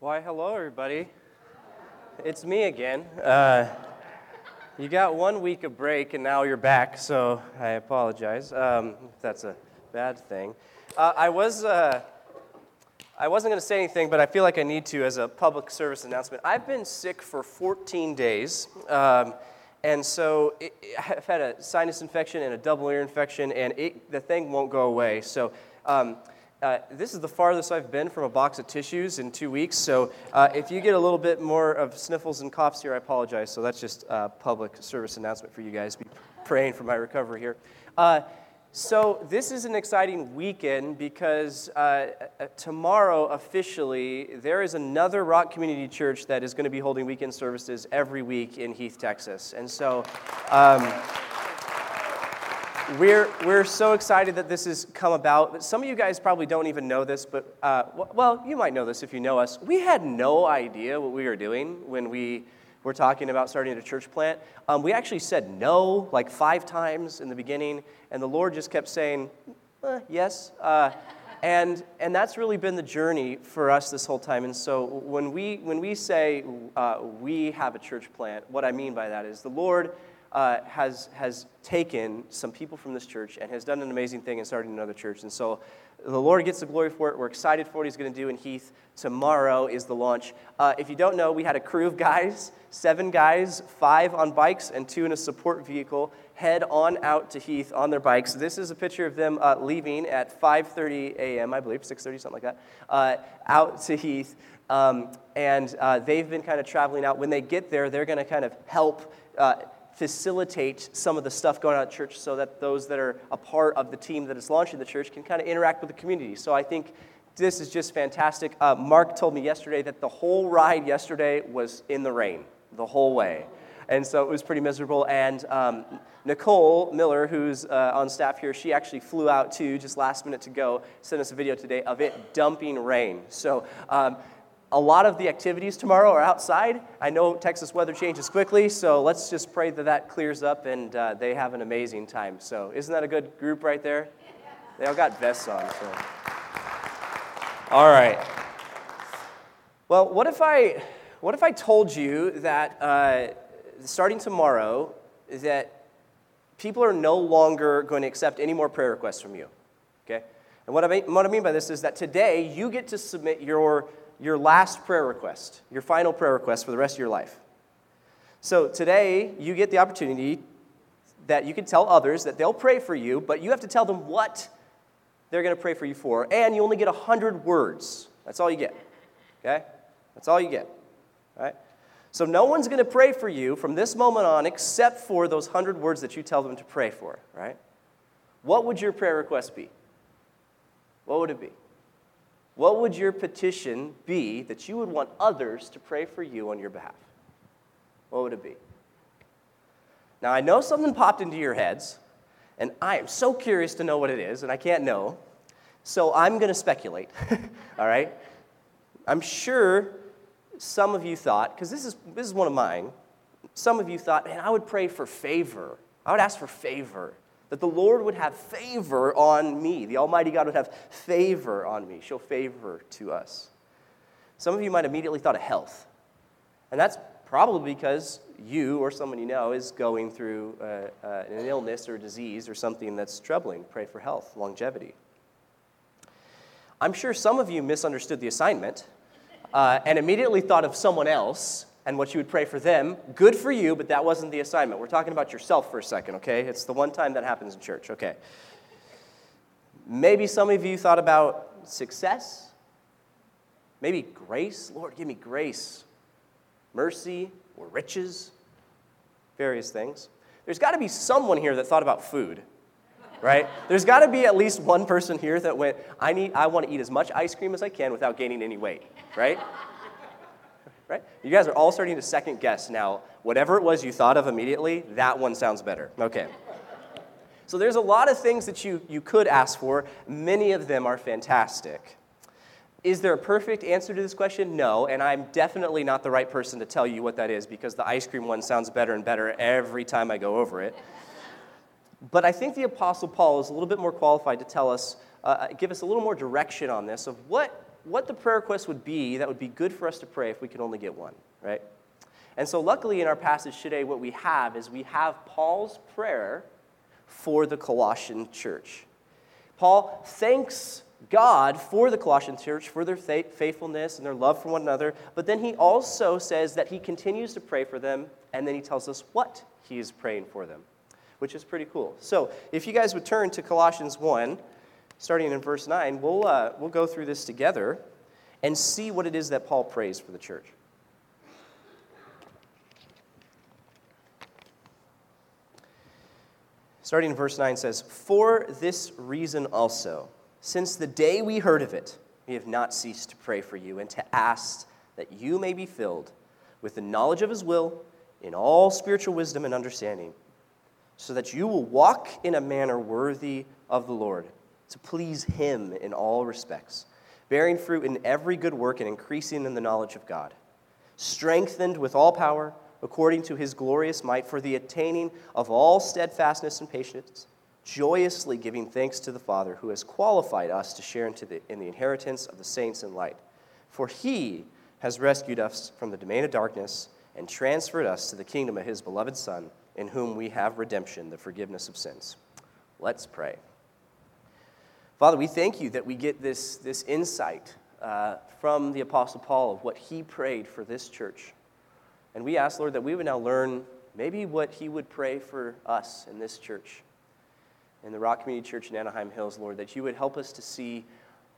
Why, hello, everybody. It's me again. Uh, you got one week of break, and now you're back, so I apologize um, if that's a bad thing. Uh, I was. Uh, I wasn't going to say anything, but I feel like I need to as a public service announcement. I've been sick for 14 days, um, and so it, I've had a sinus infection and a double ear infection, and it, the thing won't go away. So um, uh, this is the farthest I've been from a box of tissues in two weeks. So uh, if you get a little bit more of sniffles and coughs here, I apologize. So that's just a public service announcement for you guys. Be praying for my recovery here. Uh, so this is an exciting weekend because uh, uh, tomorrow officially there is another Rock Community Church that is going to be holding weekend services every week in Heath, Texas. And so. Um, we're, we're so excited that this has come about. Some of you guys probably don't even know this, but, uh, well, you might know this if you know us. We had no idea what we were doing when we were talking about starting a church plant. Um, we actually said no like five times in the beginning, and the Lord just kept saying, eh, yes. Uh, and, and that's really been the journey for us this whole time. And so when we, when we say uh, we have a church plant, what I mean by that is the Lord uh, has, has taken some people from this church and has done an amazing thing and started another church. And so the Lord gets the glory for it. We're excited for what He's going to do in Heath. Tomorrow is the launch. Uh, if you don't know, we had a crew of guys, seven guys, five on bikes and two in a support vehicle, head on out to Heath on their bikes. This is a picture of them uh, leaving at 5:30 a.m. I believe, 6:30, something like that, uh, out to Heath. Um, and uh, they've been kind of traveling out. When they get there, they're going to kind of help uh, facilitate some of the stuff going on at church so that those that are a part of the team that is launching the church can kind of interact with the community. So I think this is just fantastic. Uh, Mark told me yesterday that the whole ride yesterday was in the rain the whole way. And so it was pretty miserable. And um, Nicole Miller, who's uh, on staff here, she actually flew out too, just last minute to go, sent us a video today of it dumping rain. So um, a lot of the activities tomorrow are outside. I know Texas weather changes quickly, so let's just pray that that clears up and uh, they have an amazing time. So, isn't that a good group right there? They all got vests on. So. All right. Well, what if I, what if I told you that uh, starting tomorrow, that people are no longer going to accept any more prayer requests from you? Okay. And what I mean, what I mean by this is that today you get to submit your your last prayer request, your final prayer request for the rest of your life. So today, you get the opportunity that you can tell others that they'll pray for you, but you have to tell them what they're going to pray for you for, and you only get 100 words. That's all you get. Okay? That's all you get. All right? So no one's going to pray for you from this moment on except for those 100 words that you tell them to pray for, right? What would your prayer request be? What would it be? What would your petition be that you would want others to pray for you on your behalf? What would it be? Now, I know something popped into your heads, and I am so curious to know what it is, and I can't know. So I'm going to speculate, all right? I'm sure some of you thought, because this is, this is one of mine, some of you thought, man, I would pray for favor. I would ask for favor that the Lord would have favor on me. The Almighty God would have favor on me, show favor to us. Some of you might immediately thought of health. And that's probably because you or someone you know is going through uh, uh, an illness or disease or something that's troubling. Pray for health, longevity. I'm sure some of you misunderstood the assignment uh, and immediately thought of someone else and what you would pray for them. Good for you, but that wasn't the assignment. We're talking about yourself for a second, okay? It's the one time that happens in church, okay? Maybe some of you thought about success, maybe grace. Lord, give me grace, mercy, or riches, various things. There's got to be someone here that thought about food right? There's got to be at least one person here that went, I, need, I want to eat as much ice cream as I can without gaining any weight, right? Right? You guys are all starting to second guess now. Whatever it was you thought of immediately, that one sounds better. Okay. So there's a lot of things that you, you could ask for. Many of them are fantastic. Is there a perfect answer to this question? No, and I'm definitely not the right person to tell you what that is because the ice cream one sounds better and better every time I go over it. But I think the Apostle Paul is a little bit more qualified to tell us, uh, give us a little more direction on this of what what the prayer request would be that would be good for us to pray if we could only get one, right? And so, luckily, in our passage today, what we have is we have Paul's prayer for the Colossian church. Paul thanks God for the Colossian church, for their faithfulness and their love for one another, but then he also says that he continues to pray for them, and then he tells us what he is praying for them, which is pretty cool. So, if you guys would turn to Colossians 1, starting in verse 9, we'll, uh, we'll go through this together and see what it is that Paul prays for the church. Starting in verse 9 says, For this reason also, since the day we heard of it, we have not ceased to pray for you and to ask that you may be filled with the knowledge of his will in all spiritual wisdom and understanding, so that you will walk in a manner worthy of the Lord, to please him in all respects, bearing fruit in every good work and increasing in the knowledge of God, strengthened with all power according to his glorious might for the attaining of all steadfastness and patience joyously giving thanks to the Father who has qualified us to share into the, in the inheritance of the saints in light. For he has rescued us from the domain of darkness and transferred us to the kingdom of his beloved Son, in whom we have redemption, the forgiveness of sins. Let's pray. Father, we thank you that we get this, this insight uh, from the Apostle Paul of what he prayed for this church. And we ask, Lord, that we would now learn maybe what he would pray for us in this church in the Rock Community Church in Anaheim Hills, Lord, that you would help us to see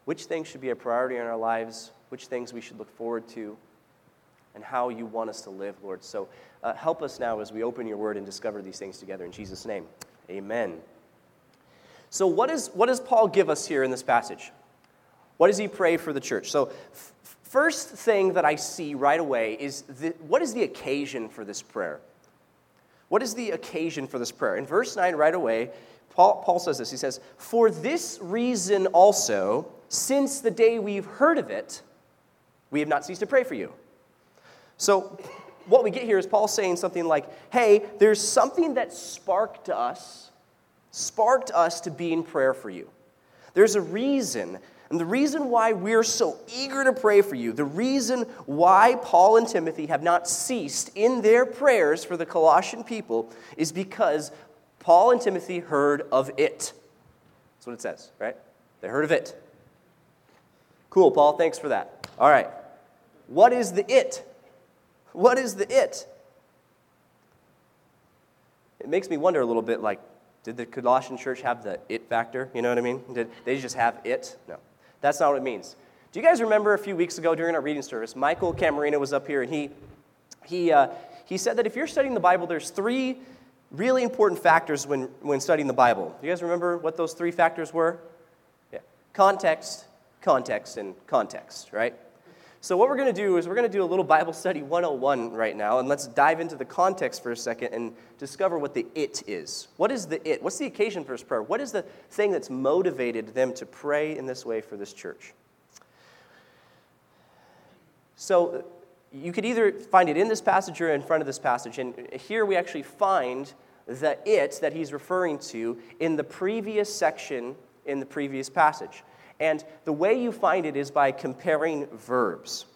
which things should be a priority in our lives, which things we should look forward to, and how you want us to live, Lord. So uh, help us now as we open your word and discover these things together. In Jesus' name, amen. So, what, is, what does Paul give us here in this passage? What does he pray for the church? So, f- first thing that I see right away is the, what is the occasion for this prayer? What is the occasion for this prayer? In verse 9, right away, Paul, Paul says this. He says, For this reason also, since the day we've heard of it, we have not ceased to pray for you. So, what we get here is Paul saying something like, Hey, there's something that sparked us, sparked us to be in prayer for you. There's a reason. And the reason why we're so eager to pray for you, the reason why Paul and Timothy have not ceased in their prayers for the Colossian people, is because Paul and Timothy heard of it. That's what it says, right? They heard of it. Cool, Paul, thanks for that. All right. What is the it? What is the it? It makes me wonder a little bit like, did the Colossian church have the it factor? You know what I mean? Did they just have it? No. That's not what it means. Do you guys remember a few weeks ago during our reading service, Michael Camarino was up here and he, he, uh, he said that if you're studying the Bible, there's three really important factors when, when studying the Bible. Do you guys remember what those three factors were? Yeah. Context, context, and context, right? So, what we're going to do is we're going to do a little Bible study 101 right now, and let's dive into the context for a second and discover what the it is. What is the it? What's the occasion for this prayer? What is the thing that's motivated them to pray in this way for this church? So, uh, you could either find it in this passage or in front of this passage. And here we actually find the it that he's referring to in the previous section in the previous passage. And the way you find it is by comparing verbs.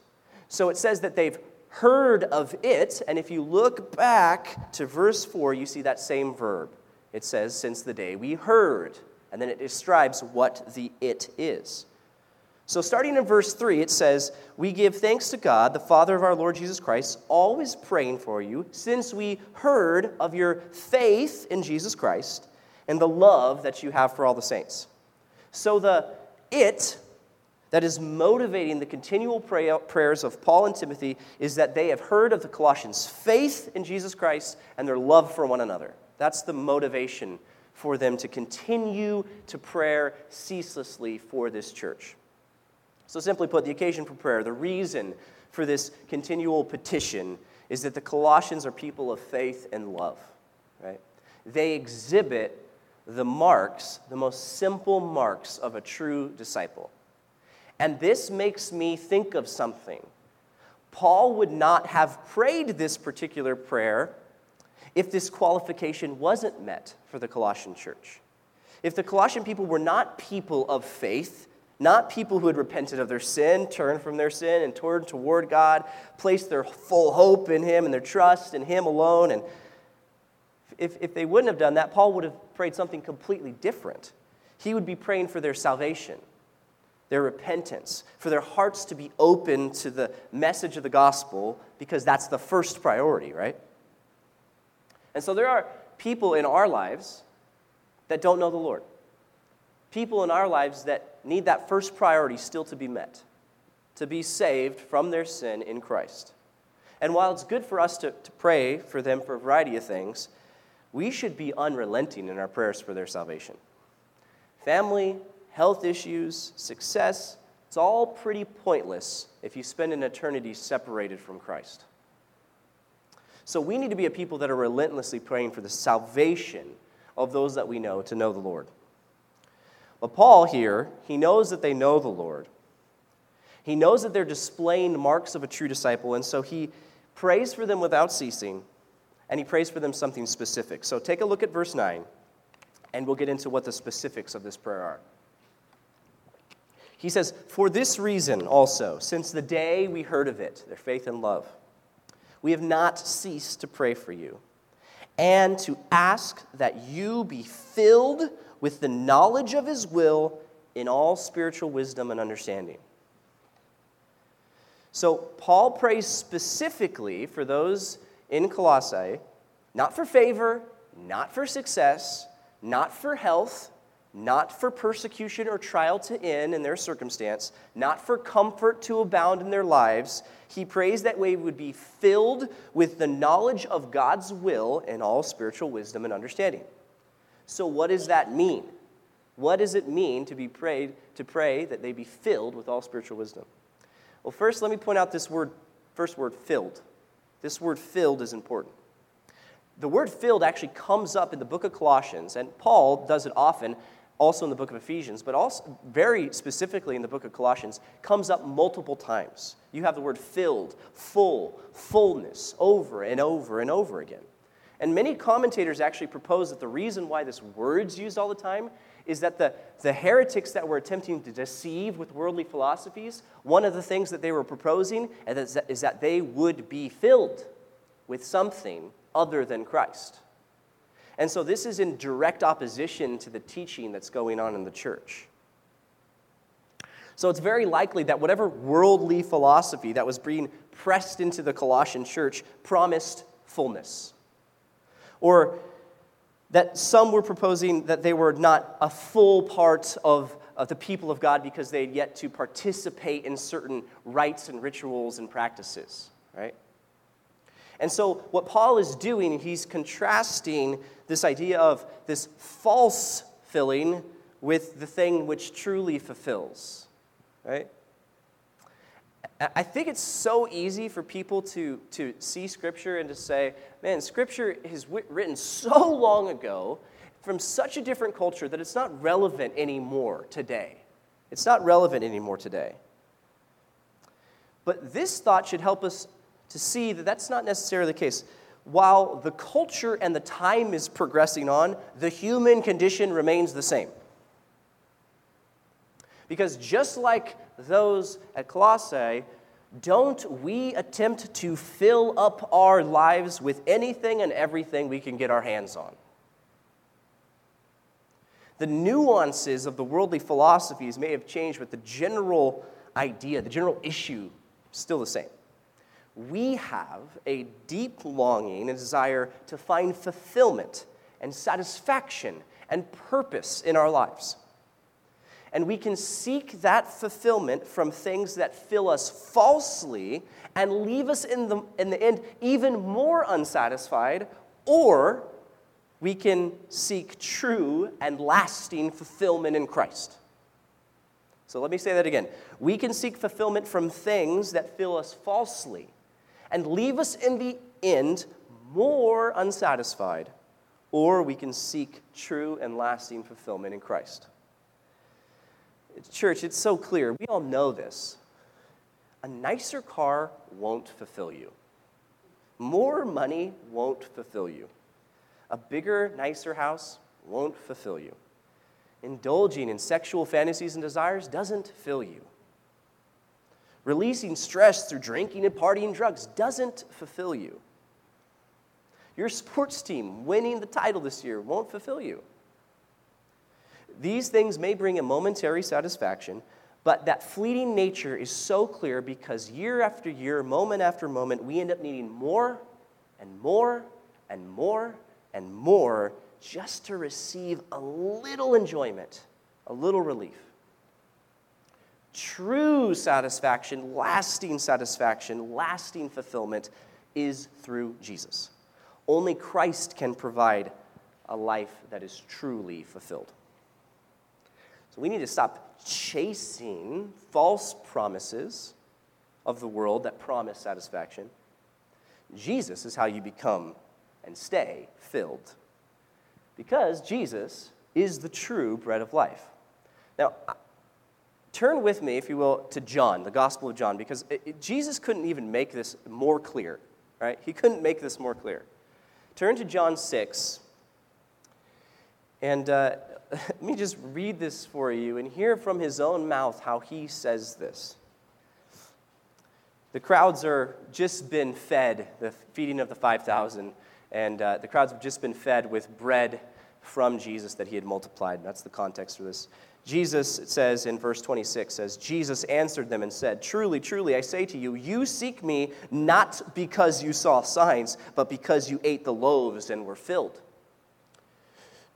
So it says that they've heard of it, and if you look back to verse 4, you see that same verb. It says, since the day we heard. And then it describes what the it is. So, starting in verse 3, it says, We give thanks to God, the Father of our Lord Jesus Christ, always praying for you, since we heard of your faith in Jesus Christ and the love that you have for all the saints. So, the it that is motivating the continual pray- prayers of Paul and Timothy is that they have heard of the Colossians' faith in Jesus Christ and their love for one another. That's the motivation for them to continue to prayer ceaselessly for this church. So, simply put, the occasion for prayer, the reason for this continual petition is that the Colossians are people of faith and love, right? They exhibit the marks, the most simple marks of a true disciple. And this makes me think of something. Paul would not have prayed this particular prayer if this qualification wasn't met for the Colossian church. If the Colossian people were not people of faith, Not people who had repented of their sin, turned from their sin, and turned toward God, placed their full hope in Him and their trust in Him alone. And if, if they wouldn't have done that, Paul would have prayed something completely different. He would be praying for their salvation, their repentance, for their hearts to be open to the message of the gospel, because that's the first priority, right? And so there are people in our lives that don't know the Lord. People in our lives that need that first priority still to be met to be saved from their sin in Christ. And while it's good for us to, to pray for them for a variety of things, we should be unrelenting in our prayers for their salvation. Family, health issues, success, it's all pretty pointless if you spend an eternity separated from Christ. So we need to be a people that are relentlessly praying for the salvation of those that we know to know the Lord. But Paul here, he knows that they know the Lord. He knows that they're displaying marks of a true disciple, and so he prays for them without ceasing, and he prays for them something specific. So take a look at verse 9, and we'll get into what the specifics of this prayer are. He says, For this reason also, since the day we heard of it, their faith and love, we have not ceased to pray for you and to ask that you be filled with the knowledge of his will in all spiritual wisdom and understanding. So, Paul prays specifically for those in Colossae, not for favor, not for success, not for health, not for persecution or trial to end in their circumstance, not for comfort to abound in their lives. He prays that we would be filled with the knowledge of God's will and all spiritual wisdom and understanding. So, what does that mean? What does it mean to be prayed to pray that they be filled with all spiritual wisdom? Well, first, let me point out this word, first word, filled. This word filled is important. The word filled actually comes up in the book of Colossians, and Paul does it often also in the book of Ephesians, but also very specifically in the book of Colossians, comes up multiple times. You have the word filled, full, fullness over and over and over again. And many commentators actually propose that the reason why this word's used all the time is that the, the heretics that were attempting to deceive with worldly philosophies, one of the things that they were proposing is that, is that they would be filled with something other than Christ. And so this is in direct opposition to the teaching that's going on in the church. So it's very likely that whatever worldly philosophy that was being pressed into the Colossian church promised fullness. Or that some were proposing that they were not a full part of, of the people of God because they had yet to participate in certain rites and rituals and practices, right? And so, what Paul is doing, he's contrasting this idea of this false filling with the thing which truly fulfills, right? I think it's so easy for people to, to see Scripture and to say, man, Scripture is written so long ago from such a different culture that it's not relevant anymore today. It's not relevant anymore today. But this thought should help us to see that that's not necessarily the case. While the culture and the time is progressing on, the human condition remains the same. Because just like those at Colossae, don't we attempt to fill up our lives with anything and everything we can get our hands on? The nuances of the worldly philosophies may have changed, but the general idea, the general issue, still the same we have a deep longing and desire to find fulfillment and satisfaction and purpose in our lives. And we can seek that fulfillment from things that fill us falsely and leave us in the, in the end even more unsatisfied, or we can seek true and lasting fulfillment in Christ. So let me say that again. We can seek fulfillment from things that fill us falsely and leave us in the end more unsatisfied, or we can seek true and lasting fulfillment in Christ. Church, it's so clear. We all know this. A nicer car won't fulfill you. More money won't fulfill you. A bigger, nicer house won't fulfill you. indulging in sexual fantasies and desires doesn't fill you. Releasing stress through drinking and partying drugs doesn't fulfill you. Your sports team winning the title this year won't fulfill you. These things may bring a momentary satisfaction, but that fleeting nature is so clear because year after year, moment after moment, we end up needing more and more and more and more just to receive a little enjoyment, a little relief. True satisfaction, lasting satisfaction, lasting fulfillment is through Jesus. Only Christ can provide a life that is truly fulfilled. So we need to stop chasing false promises of the world that promise satisfaction. Jesus is how you become and stay filled. Because Jesus is the true bread of life. Now, turn with me, if you will, to John, the Gospel of John, because it, it, Jesus couldn't even make this more clear, right? He couldn't make this more clear. Turn to John 6, and uh, let me just read this for you and hear from his own mouth how he says this. The crowds are just been fed, the feeding of the 5,000, and uh, the crowds have just been fed with bread from Jesus that he had multiplied. That's the context for this. Jesus, says in verse 26, says, Jesus answered them and said, Truly, truly, I say to you, you seek me not because you saw signs, but because you ate the loaves and were filled.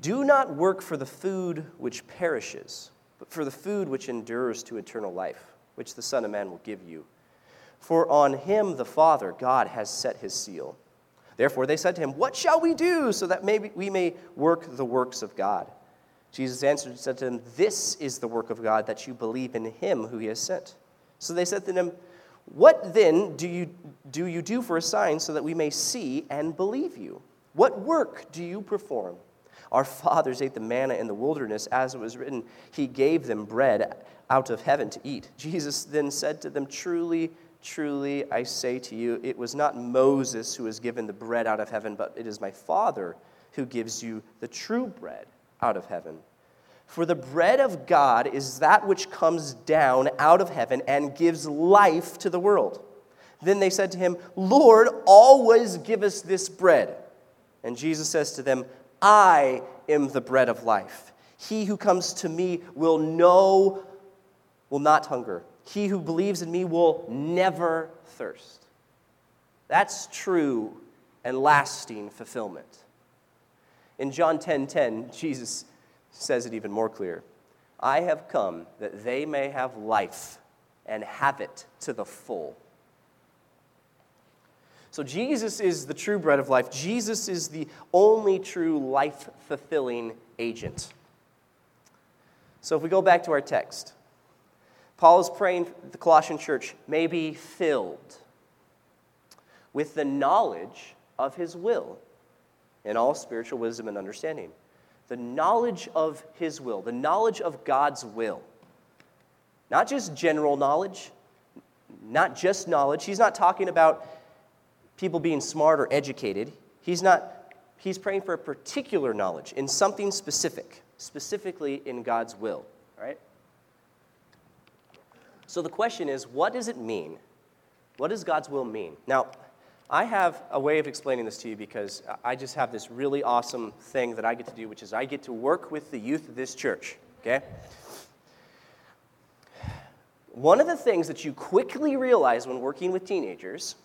Do not work for the food which perishes, but for the food which endures to eternal life, which the Son of Man will give you. For on him the Father, God, has set his seal. Therefore they said to him, What shall we do so that maybe we may work the works of God? Jesus answered and said to them, This is the work of God, that you believe in him who he has sent. So they said to him, What then do you do, you do for a sign so that we may see and believe you? What work do you perform? Our fathers ate the manna in the wilderness, as it was written, He gave them bread out of heaven to eat. Jesus then said to them, Truly, truly, I say to you, it was not Moses who was given the bread out of heaven, but it is my Father who gives you the true bread out of heaven. For the bread of God is that which comes down out of heaven and gives life to the world. Then they said to him, Lord, always give us this bread. And Jesus says to them, I am the bread of life. He who comes to me will know, will not hunger. He who believes in me will never thirst. That's true and lasting fulfillment. In John 10:10, 10, 10, Jesus says it even more clear. I have come that they may have life and have it to the full. So, Jesus is the true bread of life. Jesus is the only true life fulfilling agent. So, if we go back to our text, Paul is praying the Colossian church may be filled with the knowledge of his will in all spiritual wisdom and understanding. The knowledge of his will, the knowledge of God's will. Not just general knowledge, not just knowledge. He's not talking about people being smart or educated. He's not, he's praying for a particular knowledge in something specific, specifically in God's will, right? So the question is, what does it mean? What does God's will mean? Now, I have a way of explaining this to you because I just have this really awesome thing that I get to do, which is I get to work with the youth of this church, okay? One of the things that you quickly realize when working with teenagers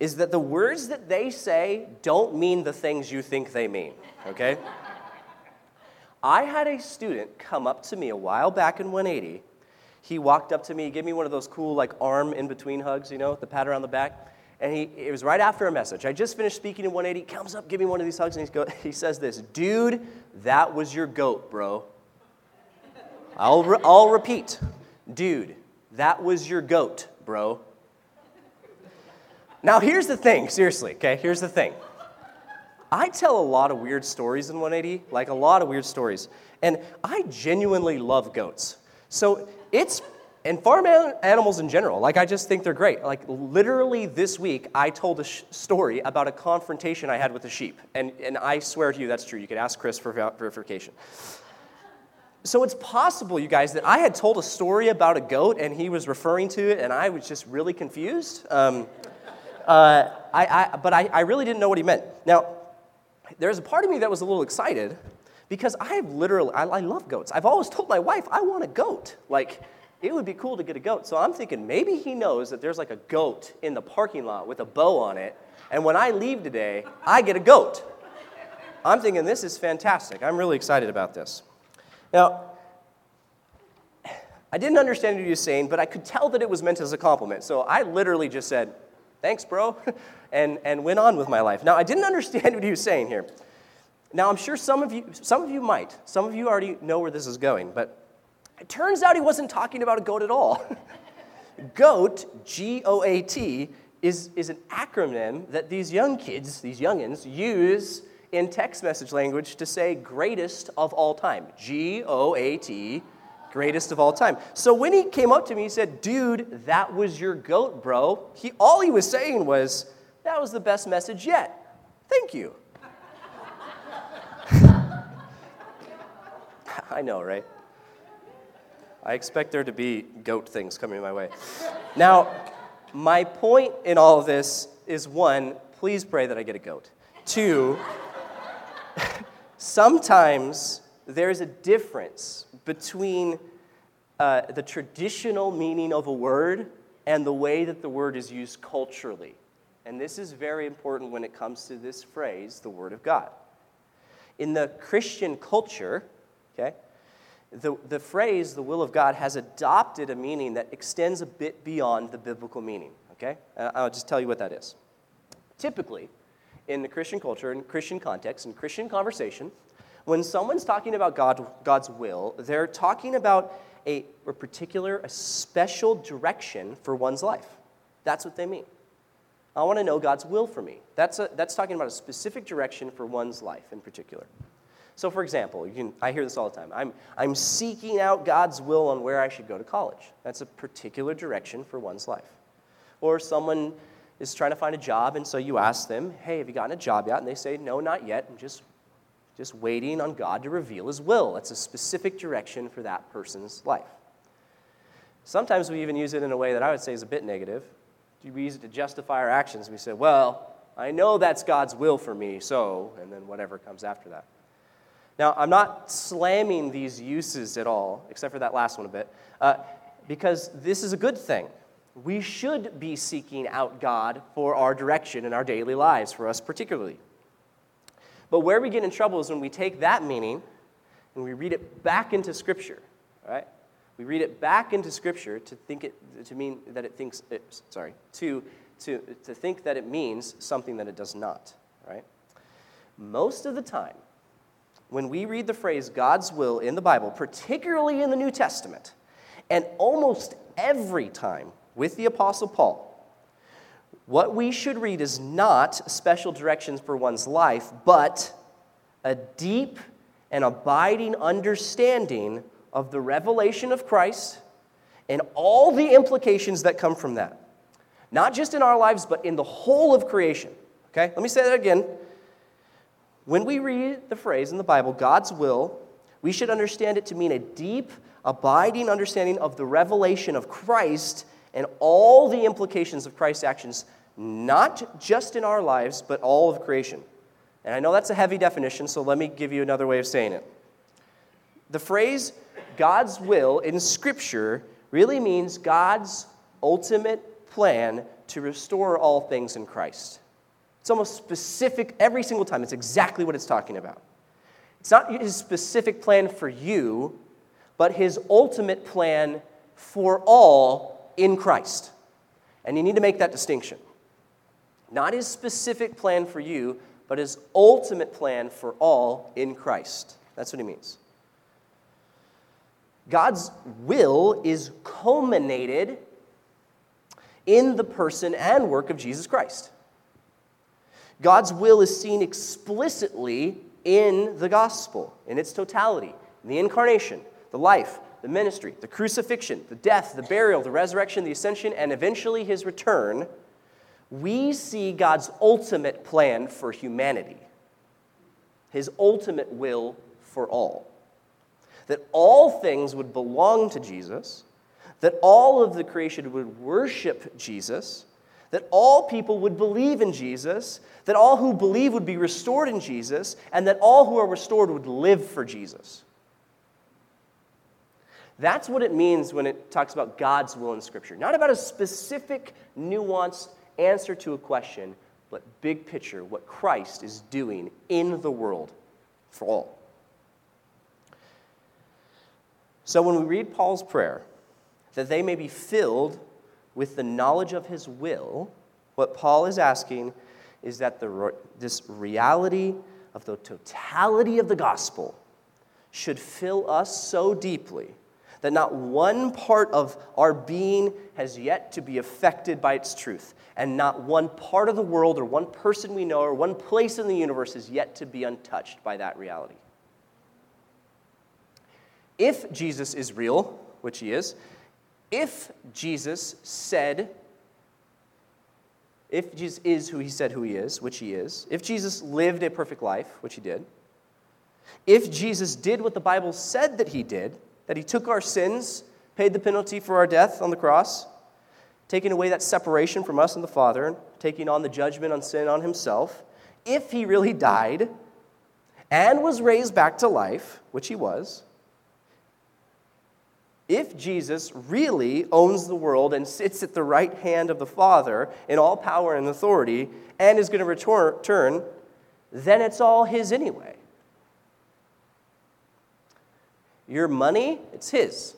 is that the words that they say don't mean the things you think they mean, okay? I had a student come up to me a while back in 180. He walked up to me, gave me one of those cool, like, arm in between hugs, you know, the pat around the back. And he, it was right after a message. I just finished speaking in 180. Comes up, give me one of these hugs, and go, he says this Dude, that was your goat, bro. I'll, re- I'll repeat. Dude, that was your goat, bro. Now, here's the thing, seriously, okay? Here's the thing. I tell a lot of weird stories in 180, like a lot of weird stories. And I genuinely love goats. So it's, and farm animals in general, like I just think they're great. Like literally this week, I told a sh- story about a confrontation I had with a sheep. And, and I swear to you that's true. You could ask Chris for verification. So it's possible, you guys, that I had told a story about a goat and he was referring to it and I was just really confused. Um, uh, I, I, but I, I really didn't know what he meant. Now, there's a part of me that was a little excited because I have literally, I, I love goats. I've always told my wife, I want a goat. Like, it would be cool to get a goat. So I'm thinking maybe he knows that there's like a goat in the parking lot with a bow on it. And when I leave today, I get a goat. I'm thinking this is fantastic. I'm really excited about this. Now, I didn't understand what he was saying, but I could tell that it was meant as a compliment. So I literally just said, thanks, bro, and, and went on with my life. Now, I didn't understand what he was saying here. Now, I'm sure some of you, some of you might. Some of you already know where this is going, but it turns out he wasn't talking about a goat at all. goat, G O A T, is, is an acronym that these young kids, these youngins, use in text message language to say greatest of all time. G O A T, greatest of all time. So when he came up to me, he said, Dude, that was your goat, bro. He, all he was saying was, That was the best message yet. Thank you. I know, right? I expect there to be goat things coming my way. Now, my point in all of this is one, please pray that I get a goat. Two, sometimes there's a difference between uh, the traditional meaning of a word and the way that the word is used culturally. And this is very important when it comes to this phrase, the Word of God. In the Christian culture, okay, the, the phrase, the will of God, has adopted a meaning that extends a bit beyond the biblical meaning, okay? I'll just tell you what that is. Typically, in the Christian culture, in Christian context, in Christian conversation, when someone's talking about God, God's will, they're talking about a, a particular, a special direction for one's life. That's what they mean. I want to know God's will for me. That's, a, that's talking about a specific direction for one's life in particular. So, for example, you can, I hear this all the time. I'm, I'm seeking out God's will on where I should go to college. That's a particular direction for one's life. Or someone is trying to find a job, and so you ask them, Hey, have you gotten a job yet? And they say, No, not yet. I'm just, just waiting on God to reveal His will. That's a specific direction for that person's life. Sometimes we even use it in a way that I would say is a bit negative. We use it to justify our actions. We say, Well, I know that's God's will for me, so, and then whatever comes after that. Now, I'm not slamming these uses at all, except for that last one a bit, uh, because this is a good thing. We should be seeking out God for our direction in our daily lives, for us particularly. But where we get in trouble is when we take that meaning and we read it back into Scripture, right? We read it back into Scripture to think it to mean that it thinks eh, it, sorry to to to think that it means something that it does not, right? Most of the time, when we read the phrase God's will in the Bible, particularly in the New Testament, and almost every time with the Apostle Paul, what we should read is not special directions for one's life, but a deep and abiding understanding of the revelation of Christ and all the implications that come from that. Not just in our lives, but in the whole of creation. Okay? Let me say that again. When we read the phrase in the Bible, God's will, we should understand it to mean a deep, abiding understanding of the revelation of Christ and all the implications of Christ's actions, not just in our lives, but all of creation. And I know that's a heavy definition, so let me give you another way of saying it. The phrase God's will in Scripture really means God's ultimate plan to restore all things in Christ. It's almost specific every single time. It's exactly what it's talking about. It's not his specific plan for you, but his ultimate plan for all in Christ. And you need to make that distinction. Not his specific plan for you, but his ultimate plan for all in Christ. That's what he means. God's will is culminated in the person and work of Jesus Christ. God's will is seen explicitly in the gospel, in its totality, the incarnation, the life, the ministry, the crucifixion, the death, the burial, the resurrection, the ascension, and eventually his return. We see God's ultimate plan for humanity, his ultimate will for all. that all things would belong to Jesus, that all of the creation would worship Jesus, that all people would believe in Jesus, that all who believe would be restored in Jesus, and that all who are restored would live for Jesus. That's what it means when it talks about God's will in Scripture. Not about a specific, nuanced answer to a question, but big picture, what Christ is doing in the world for all. So when we read Paul's prayer, that they may be filled with the knowledge of his will, what Paul is asking is that the, this reality of the totality of the gospel should fill us so deeply that not one part of our being has yet to be affected by its truth, and not one part of the world or one person we know or one place in the universe is yet to be untouched by that reality. If Jesus is real, which he is, if Jesus said, if Jesus is who he said who he is, which he is, if Jesus lived a perfect life, which he did, if Jesus did what the Bible said that he did, that he took our sins, paid the penalty for our death on the cross, taking away that separation from us and the Father, taking on the judgment on sin on himself, if he really died and was raised back to life, which he was, if Jesus really owns the world and sits at the right hand of the Father in all power and authority and is going to return, then it's all his anyway. Your money, it's His.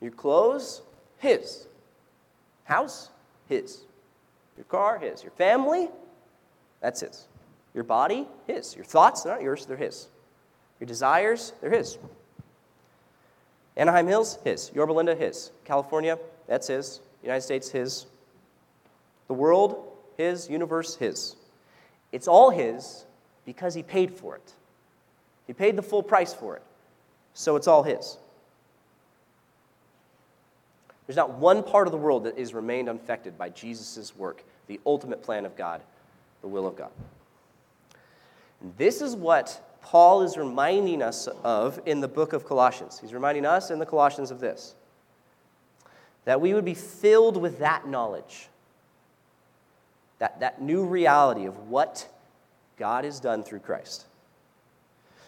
Your clothes, His. House, His. Your car, His. Your family, that's His. Your body, His. Your thoughts, they're not yours, they're His. Your desires, they're His. Anaheim Hills, His. Yorba Linda, His. California, that's His. United States, His. The world, His. Universe, His. It's all His because He paid for it. He paid the full price for it so it's all His. There's not one part of the world that is remained unaffected by Jesus' work, the ultimate plan of God, the will of God. And this is what Paul is reminding us of in the book of Colossians. He's reminding us in the Colossians of this that we would be filled with that knowledge, that, that new reality of what God has done through Christ.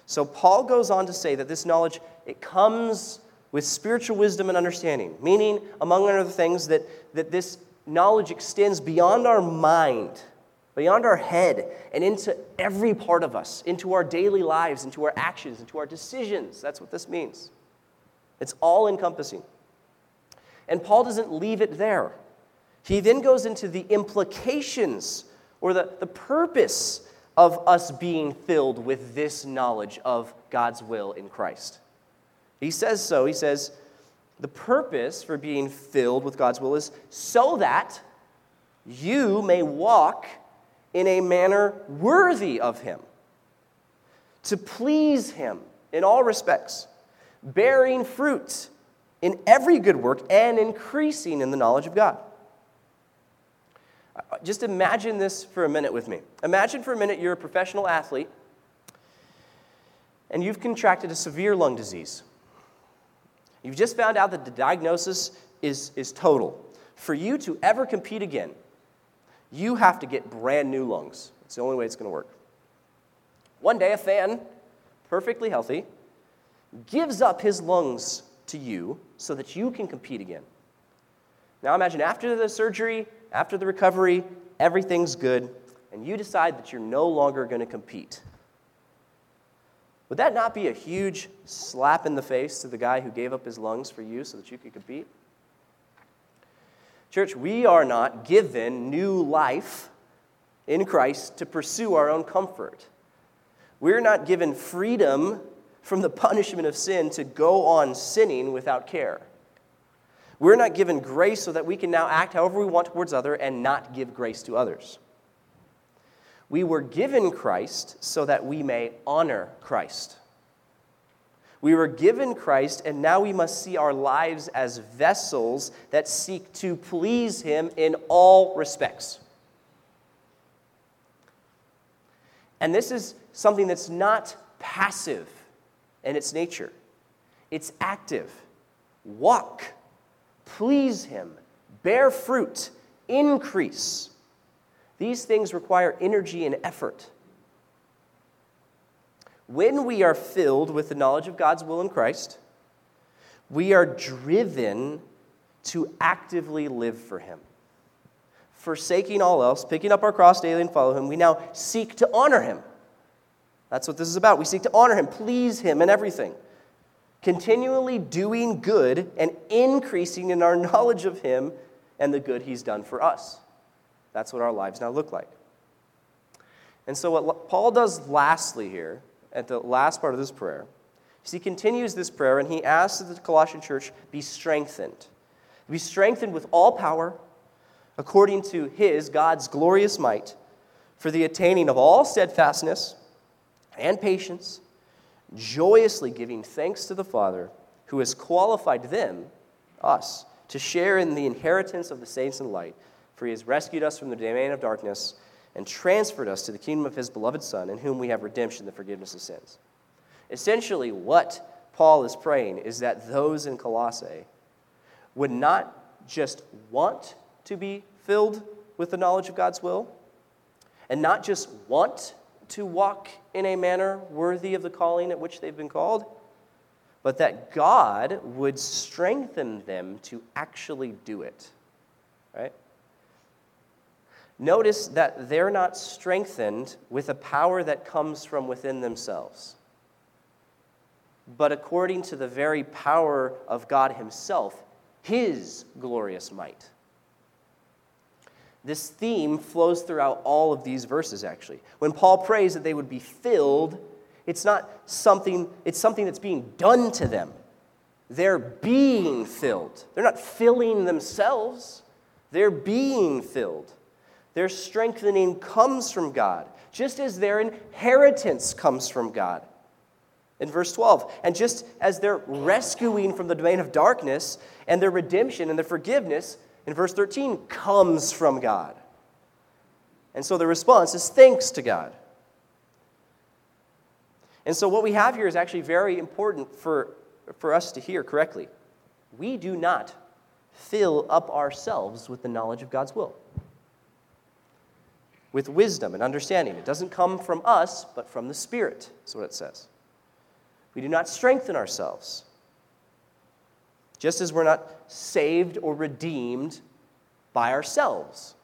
So Paul goes on to say that this knowledge it comes with spiritual wisdom and understanding, meaning among other things that, that this knowledge extends beyond our mind, beyond our head, and into every part of us, into our daily lives, into our actions, into our decisions. That's what this means. It's all encompassing. And Paul doesn't leave it there. He then goes into the implications or the, the purpose of us being filled with this knowledge of God's will in Christ. He says so. He says, the purpose for being filled with God's will is so that you may walk in a manner worthy of Him, to please Him in all respects, bearing fruit in every good work and increasing in the knowledge of God. Just imagine this for a minute with me. Imagine for a minute you're a professional athlete and you've contracted a severe lung disease. You've just found out that the diagnosis is, is total. For you to ever compete again, you have to get brand new lungs. It's the only way it's going to work. One day, a fan, perfectly healthy, gives up his lungs to you so that you can compete again. Now imagine after the surgery, after the recovery, everything's good, and you decide that you're no longer going to compete. Would that not be a huge slap in the face to the guy who gave up his lungs for you so that you could compete? Church, we are not given new life in Christ to pursue our own comfort. We're not given freedom from the punishment of sin to go on sinning without care. We're not given grace so that we can now act however we want towards others and not give grace to others. We were given Christ so that we may honor Christ. We were given Christ, and now we must see our lives as vessels that seek to please Him in all respects. And this is something that's not passive in its nature. it's active. Walk, please Him, bear fruit, increase. These things require energy and effort. When we are filled with the knowledge of God's will in Christ, we are driven to actively live for Him. Forsaking all else, picking up our cross daily and follow Him, we now seek to honor Him. That's what this is about. We seek to honor Him, please Him in everything. Continually doing good and increasing in our knowledge of Him and the good He's done for us. That's what our lives now look like. And so, what Paul does lastly here, at the last part of this prayer, is he continues this prayer and he asks that the Colossian church be strengthened. Be strengthened with all power, according to his, God's glorious might, for the attaining of all steadfastness and patience, joyously giving thanks to the Father who has qualified them, us, to share in the inheritance of the saints in light. For he has rescued us from the domain of darkness and transferred us to the kingdom of his beloved Son, in whom we have redemption, the forgiveness of sins. Essentially, what Paul is praying is that those in Colossae would not just want to be filled with the knowledge of God's will, and not just want to walk in a manner worthy of the calling at which they've been called, but that God would strengthen them to actually do it. Right? Notice that they're not strengthened with a power that comes from within themselves, but according to the very power of God Himself, His glorious might. This theme flows throughout all of these verses, actually. When Paul prays that they would be filled, it's not something, it's something that's being done to them. They're being filled. They're not filling themselves, they're being filled. Their strengthening comes from God, just as their inheritance comes from God. In verse 12, and just as their rescuing from the domain of darkness and their redemption and their forgiveness, in verse 13, comes from God. And so the response is thanks to God. And so what we have here is actually very important for, for us to hear correctly. We do not fill up ourselves with the knowledge of God's will with wisdom and understanding. It doesn't come from us, but from the Spirit, is what it says. We do not strengthen ourselves. Just as we're not saved or redeemed by ourselves.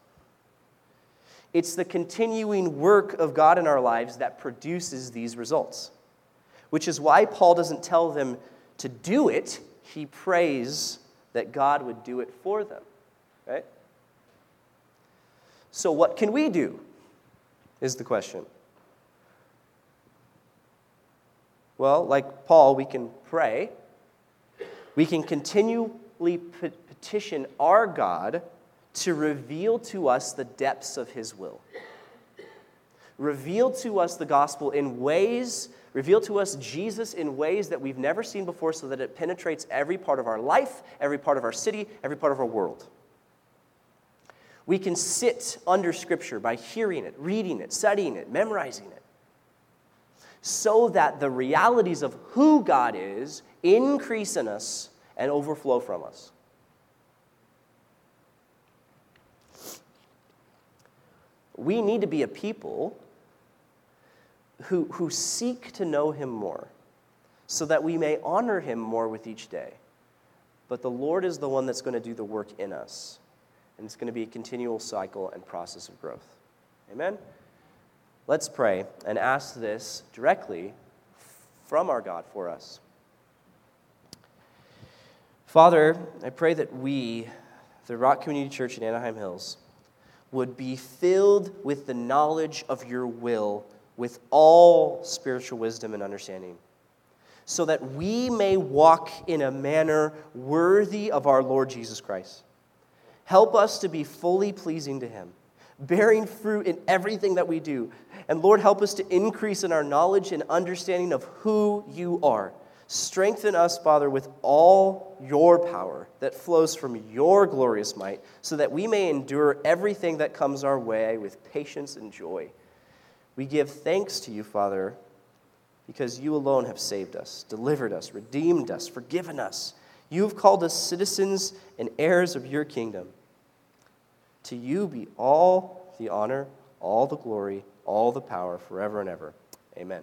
It's the continuing work of God in our lives that produces these results, which is why Paul doesn't tell them to do it. He prays that God would do it for them, right? So, what can we do? Is the question. Well, like Paul, we can pray. We can continually petition our God to reveal to us the depths of his will. Reveal to us the gospel in ways, reveal to us Jesus in ways that we've never seen before so that it penetrates every part of our life, every part of our city, every part of our world. We can sit under Scripture by hearing it, reading it, studying it, memorizing it, so that the realities of who God is increase in us and overflow from us. We need to be a people who, who seek to know Him more so that we may honor Him more with each day. But the Lord is the one that's going to do the work in us and it's going to be a continual cycle and process of growth. Amen? Let's pray and ask this directly from our God for us. Father, I pray that we, the Rock Community Church in Anaheim Hills, would be filled with the knowledge of your will with all spiritual wisdom and understanding, so that we may walk in a manner worthy of our Lord Jesus Christ. Help us to be fully pleasing to Him, bearing fruit in everything that we do. And Lord, help us to increase in our knowledge and understanding of who you are. Strengthen us, Father, with all your power that flows from your glorious might, so that we may endure everything that comes our way with patience and joy. We give thanks to you, Father, because you alone have saved us, delivered us, redeemed us, forgiven us. You have called us citizens and heirs of your kingdom. To you be all the honor, all the glory, all the power forever and ever. Amen.